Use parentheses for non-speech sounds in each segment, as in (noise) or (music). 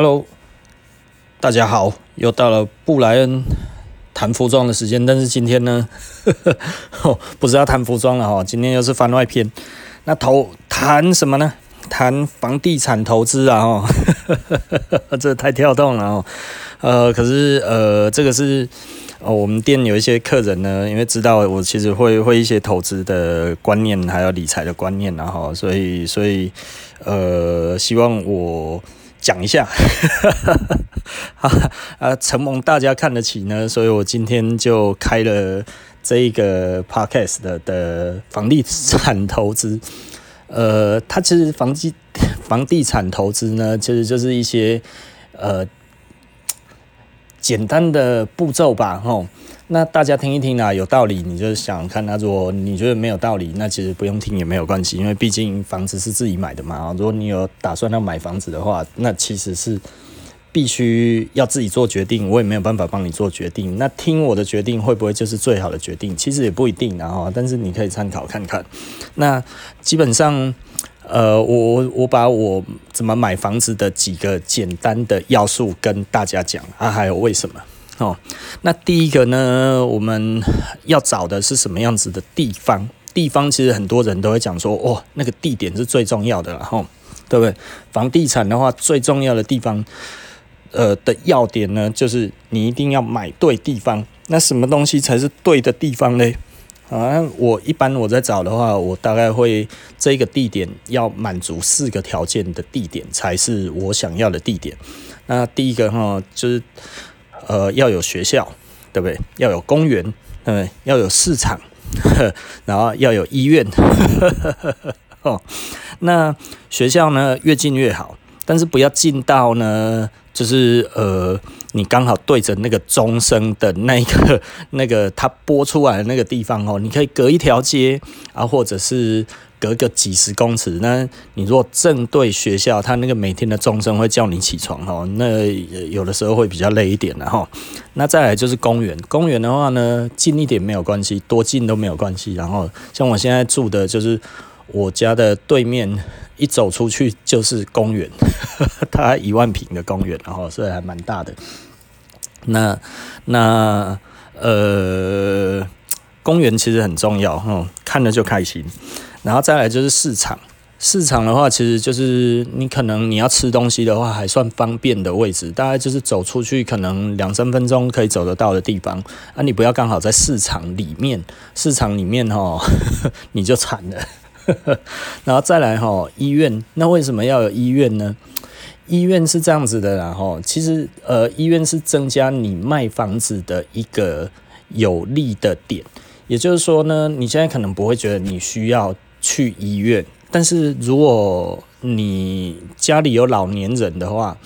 Hello，大家好，又到了布莱恩谈服装的时间。但是今天呢，呵 (laughs) 呵不是要谈服装了哈，今天又是番外篇。那投谈什么呢？谈房地产投资啊哈，(laughs) 这太跳动了哦。呃，可是呃，这个是哦，我们店有一些客人呢，因为知道我其实会会一些投资的观念，还有理财的观念然后，所以所以呃，希望我。讲一下，(laughs) 啊，承蒙大家看得起呢，所以我今天就开了这一个 podcast 的的房地产投资。呃，它其实房地房地产投资呢，其实就是一些呃简单的步骤吧，吼。那大家听一听啊，有道理，你就想看他说，你觉得没有道理，那其实不用听也没有关系，因为毕竟房子是自己买的嘛。如果你有打算要买房子的话，那其实是必须要自己做决定，我也没有办法帮你做决定。那听我的决定会不会就是最好的决定？其实也不一定，啊，但是你可以参考看看。那基本上，呃，我我把我怎么买房子的几个简单的要素跟大家讲啊，还有为什么。哦，那第一个呢，我们要找的是什么样子的地方？地方其实很多人都会讲说，哦，那个地点是最重要的了，吼，对不对？房地产的话，最重要的地方，呃，的要点呢，就是你一定要买对地方。那什么东西才是对的地方呢？啊，我一般我在找的话，我大概会这个地点要满足四个条件的地点才是我想要的地点。那第一个哈，就是。呃，要有学校，对不对？要有公园，对不对？要有市场，(laughs) 然后要有医院。(laughs) 哦，那学校呢，越近越好，但是不要近到呢，就是呃，你刚好对着那个钟声的那个 (laughs) 那个它播出来的那个地方哦，你可以隔一条街啊，或者是。隔个几十公尺，那你如果正对学校，它那个每天的钟声会叫你起床哦，那有的时候会比较累一点的哈。那再来就是公园，公园的话呢，近一点没有关系，多近都没有关系。然后像我现在住的就是我家的对面，一走出去就是公园，(laughs) 它一万平的公园，然后所以还蛮大的。那那呃，公园其实很重要哈，看了就开心。然后再来就是市场，市场的话，其实就是你可能你要吃东西的话，还算方便的位置，大概就是走出去可能两三分钟可以走得到的地方啊。你不要刚好在市场里面，市场里面哦，(laughs) 你就惨了。(laughs) 然后再来哈，医院，那为什么要有医院呢？医院是这样子的，然后其实呃，医院是增加你卖房子的一个有利的点，也就是说呢，你现在可能不会觉得你需要。去医院，但是如果你家里有老年人的话，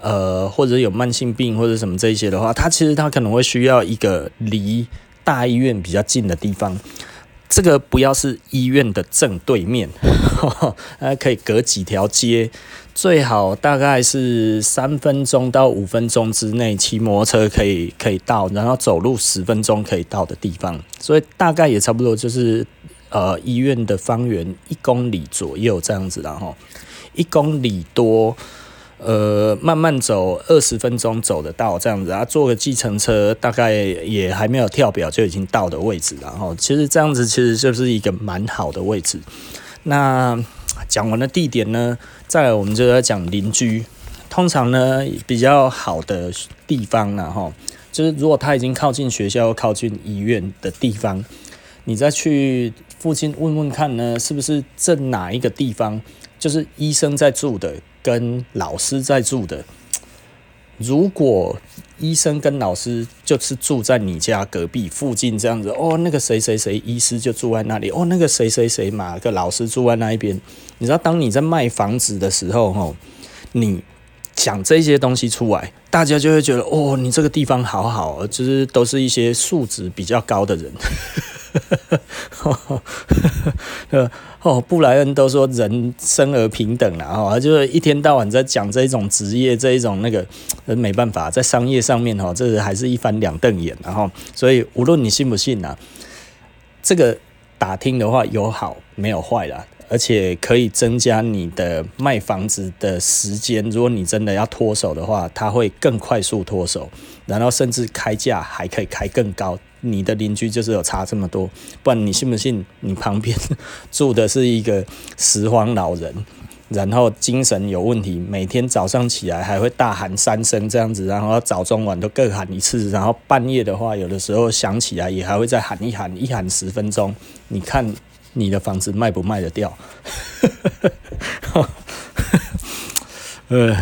呃，或者有慢性病或者什么这些的话，他其实他可能会需要一个离大医院比较近的地方。这个不要是医院的正对面，(laughs) 还可以隔几条街，最好大概是三分钟到五分钟之内骑摩托车可以可以到，然后走路十分钟可以到的地方。所以大概也差不多就是。呃，医院的方圆一公里左右这样子的哈，一公里多，呃，慢慢走二十分钟走得到这样子啊，坐个计程车大概也还没有跳表就已经到的位置，然后其实这样子其实就是一个蛮好的位置。那讲完了地点呢，再来我们就要讲邻居。通常呢，比较好的地方呢，哈，就是如果他已经靠近学校、靠近医院的地方，你再去。附近问问看呢，是不是这哪一个地方就是医生在住的，跟老师在住的？如果医生跟老师就是住在你家隔壁附近这样子，哦，那个谁谁谁医师就住在那里，哦，那个谁谁谁哪个老师住在那一边？你知道，当你在卖房子的时候，吼，你讲这些东西出来，大家就会觉得，哦，你这个地方好好，就是都是一些素质比较高的人。呵 (laughs) 呵哦，布莱恩都说人生而平等了哈，就是一天到晚在讲这一种职业，这一种那个，没办法，在商业上面哈，这还是一翻两瞪眼，然后，所以无论你信不信呐，这个打听的话有好没有坏啦，而且可以增加你的卖房子的时间。如果你真的要脱手的话，它会更快速脱手，然后甚至开价还可以开更高。你的邻居就是有差这么多，不然你信不信？你旁边住的是一个拾荒老人。然后精神有问题，每天早上起来还会大喊三声这样子，然后早中晚都各喊一次，然后半夜的话，有的时候想起来也还会再喊一喊，一喊十分钟。你看你的房子卖不卖得掉？(laughs) 呃，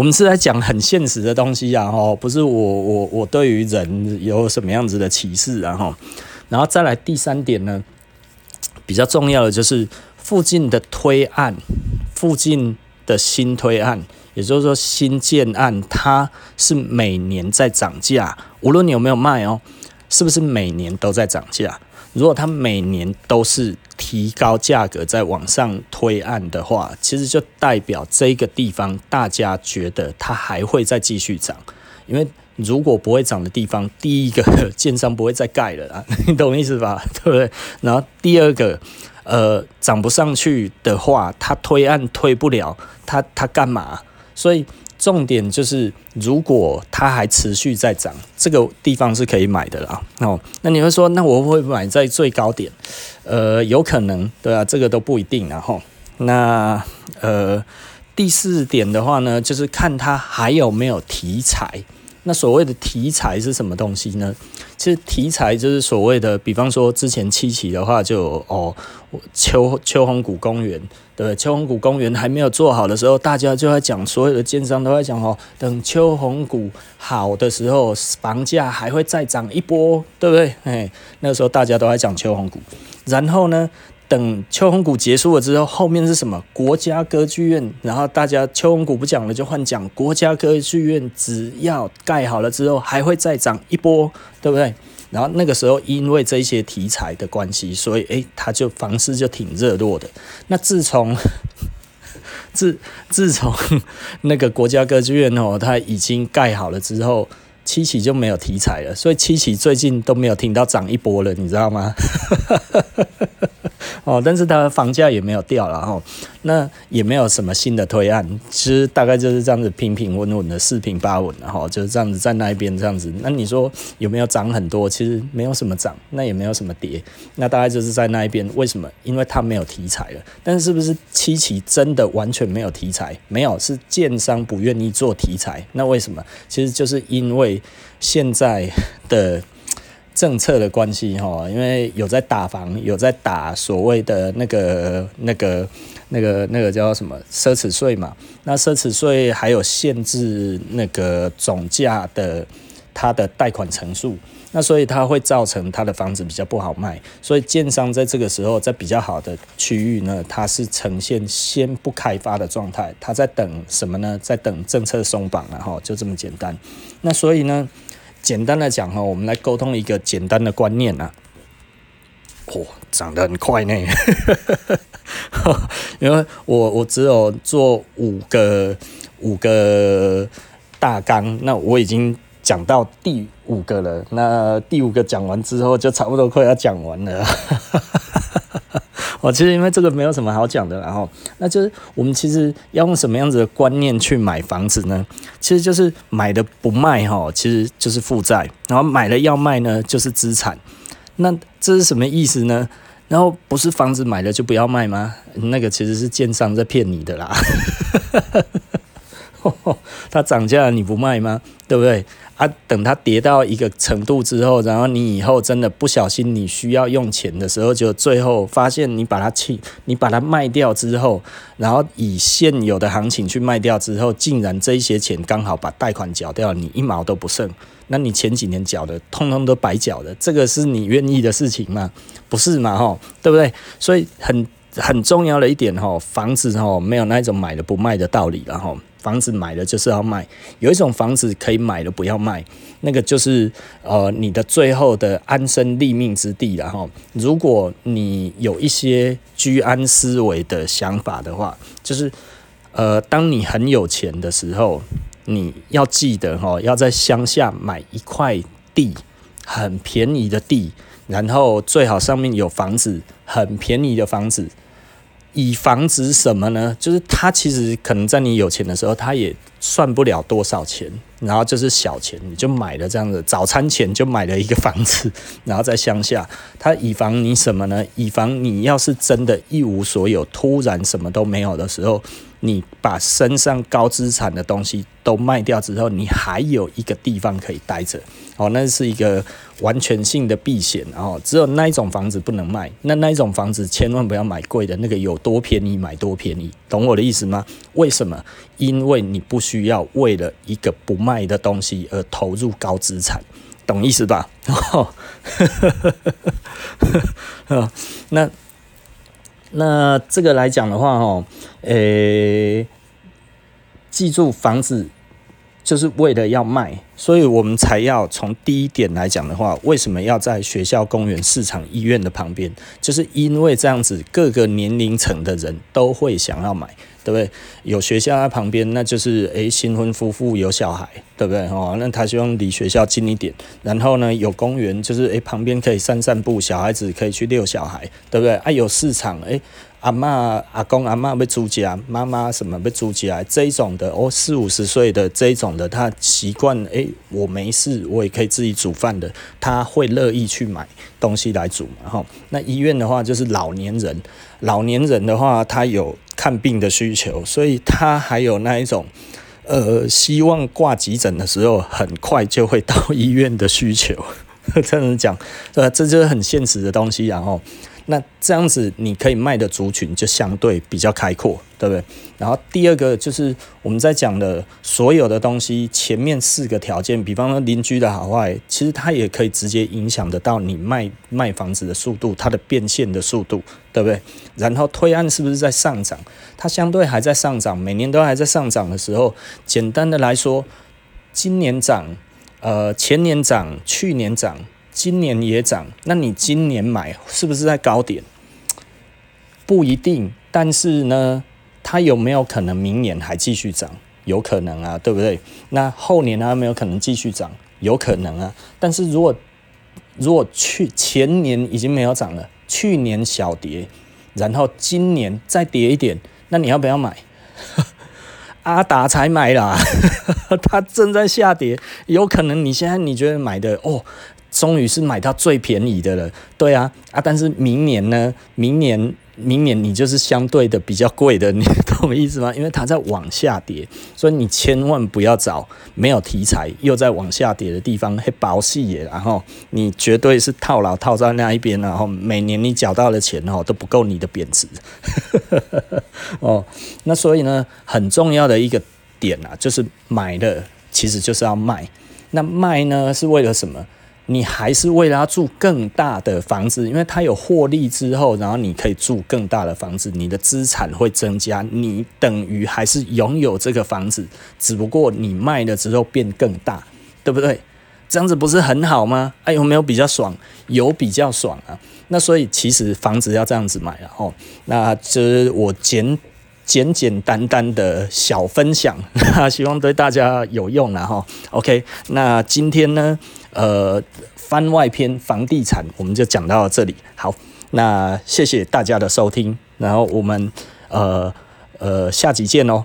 我们是在讲很现实的东西啊，哈，不是我我我对于人有什么样子的歧视，然后，然后再来第三点呢，比较重要的就是附近的推案。附近的新推案，也就是说新建案，它是每年在涨价，无论你有没有卖哦，是不是每年都在涨价？如果它每年都是提高价格在往上推案的话，其实就代表这个地方大家觉得它还会再继续涨，因为如果不会涨的地方，第一个建商不会再盖了啊，你懂我意思吧？对不对？然后第二个。呃，涨不上去的话，它推案推不了，它它干嘛？所以重点就是，如果它还持续在涨，这个地方是可以买的啦。哦，那你会说，那我会不会买在最高点？呃，有可能，对啊，这个都不一定。然后，那呃，第四点的话呢，就是看它还有没有题材。那所谓的题材是什么东西呢？其实题材就是所谓的，比方说之前七期的话就，哦秋秋红谷公园，对不对？秋红谷公园还没有做好的时候，大家就在讲，所有的建商都在讲哦，等秋红谷好的时候，房价还会再涨一波，对不对？哎，那个时候大家都在讲秋红谷，然后呢？等秋红谷结束了之后，后面是什么？国家歌剧院。然后大家秋红谷不讲了，就换讲国家歌剧院。只要盖好了之后，还会再涨一波，对不对？然后那个时候，因为这些题材的关系，所以诶，它就房市就挺热络的。那自从 (laughs) 自自从那个国家歌剧院哦，它已经盖好了之后。七期就没有题材了，所以七期最近都没有听到涨一波了，你知道吗？(laughs) 哦，但是它房价也没有掉了哈，那也没有什么新的推案，其实大概就是这样子平平稳稳的四平八稳的哈，就是这样子在那一边这样子。那你说有没有涨很多？其实没有什么涨，那也没有什么跌，那大概就是在那一边。为什么？因为它没有题材了。但是是不是七期真的完全没有题材？没有，是建商不愿意做题材。那为什么？其实就是因为现在的。政策的关系哈，因为有在打房，有在打所谓的那个、那个、那个、那个叫什么奢侈税嘛。那奢侈税还有限制那个总价的它的贷款成数，那所以它会造成它的房子比较不好卖。所以建商在这个时候，在比较好的区域呢，它是呈现先不开发的状态，它在等什么呢？在等政策松绑，了哈就这么简单。那所以呢？简单的讲哈，我们来沟通一个简单的观念啊。哦，涨得很快呢，(laughs) 因为我我只有做五个五个大纲，那我已经讲到第五个了。那第五个讲完之后，就差不多快要讲完了。哦，其实因为这个没有什么好讲的，然后那就是我们其实要用什么样子的观念去买房子呢？其实就是买的不卖哈，其实就是负债；然后买了要卖呢，就是资产。那这是什么意思呢？然后不是房子买了就不要卖吗？那个其实是建商在骗你的啦。(laughs) 它涨价了你不卖吗？对不对？啊，等它跌到一个程度之后，然后你以后真的不小心你需要用钱的时候，就最后发现你把它去，你把它卖掉之后，然后以现有的行情去卖掉之后，竟然这一些钱刚好把贷款缴掉，你一毛都不剩，那你前几年缴的通通都白缴了，这个是你愿意的事情吗？不是嘛？吼，对不对？所以很很重要的一点吼，房子吼没有那一种买了不卖的道理，然后。房子买了就是要卖，有一种房子可以买了不要卖，那个就是呃你的最后的安身立命之地了哈。如果你有一些居安思危的想法的话，就是呃当你很有钱的时候，你要记得哈，要在乡下买一块地，很便宜的地，然后最好上面有房子，很便宜的房子。以防止什么呢？就是他其实可能在你有钱的时候，他也算不了多少钱，然后就是小钱，你就买了这样子，早餐钱就买了一个房子，然后在乡下，他以防你什么呢？以防你要是真的一无所有，突然什么都没有的时候。你把身上高资产的东西都卖掉之后，你还有一个地方可以待着，哦，那是一个完全性的避险，然后只有那一种房子不能卖，那那一种房子千万不要买贵的，那个有多便宜买多便宜，懂我的意思吗？为什么？因为你不需要为了一个不卖的东西而投入高资产，懂意思吧？(laughs) 哦，那。那这个来讲的话，哦，诶，记住房子就是为了要卖，所以我们才要从第一点来讲的话，为什么要在学校、公园、市场、医院的旁边？就是因为这样子，各个年龄层的人都会想要买。对不对？有学校在旁边，那就是诶，新婚夫妇有小孩，对不对？哦，那他希望离学校近一点。然后呢，有公园，就是诶，旁边可以散散步，小孩子可以去遛小孩，对不对？啊，有市场，诶，阿嬷、阿公、阿嬷要住家，妈妈什么要住家，这一种的哦，四五十岁的这一种的，他习惯诶，我没事，我也可以自己煮饭的，他会乐意去买东西来煮嘛。哈，那医院的话就是老年人，老年人的话他有。看病的需求，所以他还有那一种，呃，希望挂急诊的时候很快就会到医院的需求。(laughs) 这样讲，对吧？这就是很现实的东西，然后。那这样子，你可以卖的族群就相对比较开阔，对不对？然后第二个就是我们在讲的所有的东西，前面四个条件，比方说邻居的好坏，其实它也可以直接影响得到你卖卖房子的速度，它的变现的速度，对不对？然后推案是不是在上涨？它相对还在上涨，每年都还在上涨的时候，简单的来说，今年涨，呃，前年涨，去年涨。今年也涨，那你今年买是不是在高点？不一定，但是呢，它有没有可能明年还继续涨？有可能啊，对不对？那后年它有没有可能继续涨？有可能啊。但是如果如果去前年已经没有涨了，去年小跌，然后今年再跌一点，那你要不要买？(laughs) 阿达才买啦，(laughs) 它正在下跌，有可能你现在你觉得买的哦。终于是买到最便宜的了，对啊，啊，但是明年呢？明年，明年你就是相对的比较贵的，你 (laughs) 懂我意思吗？因为它在往下跌，所以你千万不要找没有题材又在往下跌的地方，很保细耶，然后你绝对是套牢套在那一边，然后每年你缴到的钱哦都不够你的贬值，(laughs) 哦，那所以呢，很重要的一个点啊，就是买的其实就是要卖，那卖呢是为了什么？你还是为了要住更大的房子，因为它有获利之后，然后你可以住更大的房子，你的资产会增加，你等于还是拥有这个房子，只不过你卖了之后变更大，对不对？这样子不是很好吗？哎，有没有比较爽？有比较爽啊。那所以其实房子要这样子买了哦。那这我简简简单单的小分享，(laughs) 希望对大家有用了哈。OK，那今天呢？呃，番外篇房地产，我们就讲到这里。好，那谢谢大家的收听，然后我们呃呃下集见哦。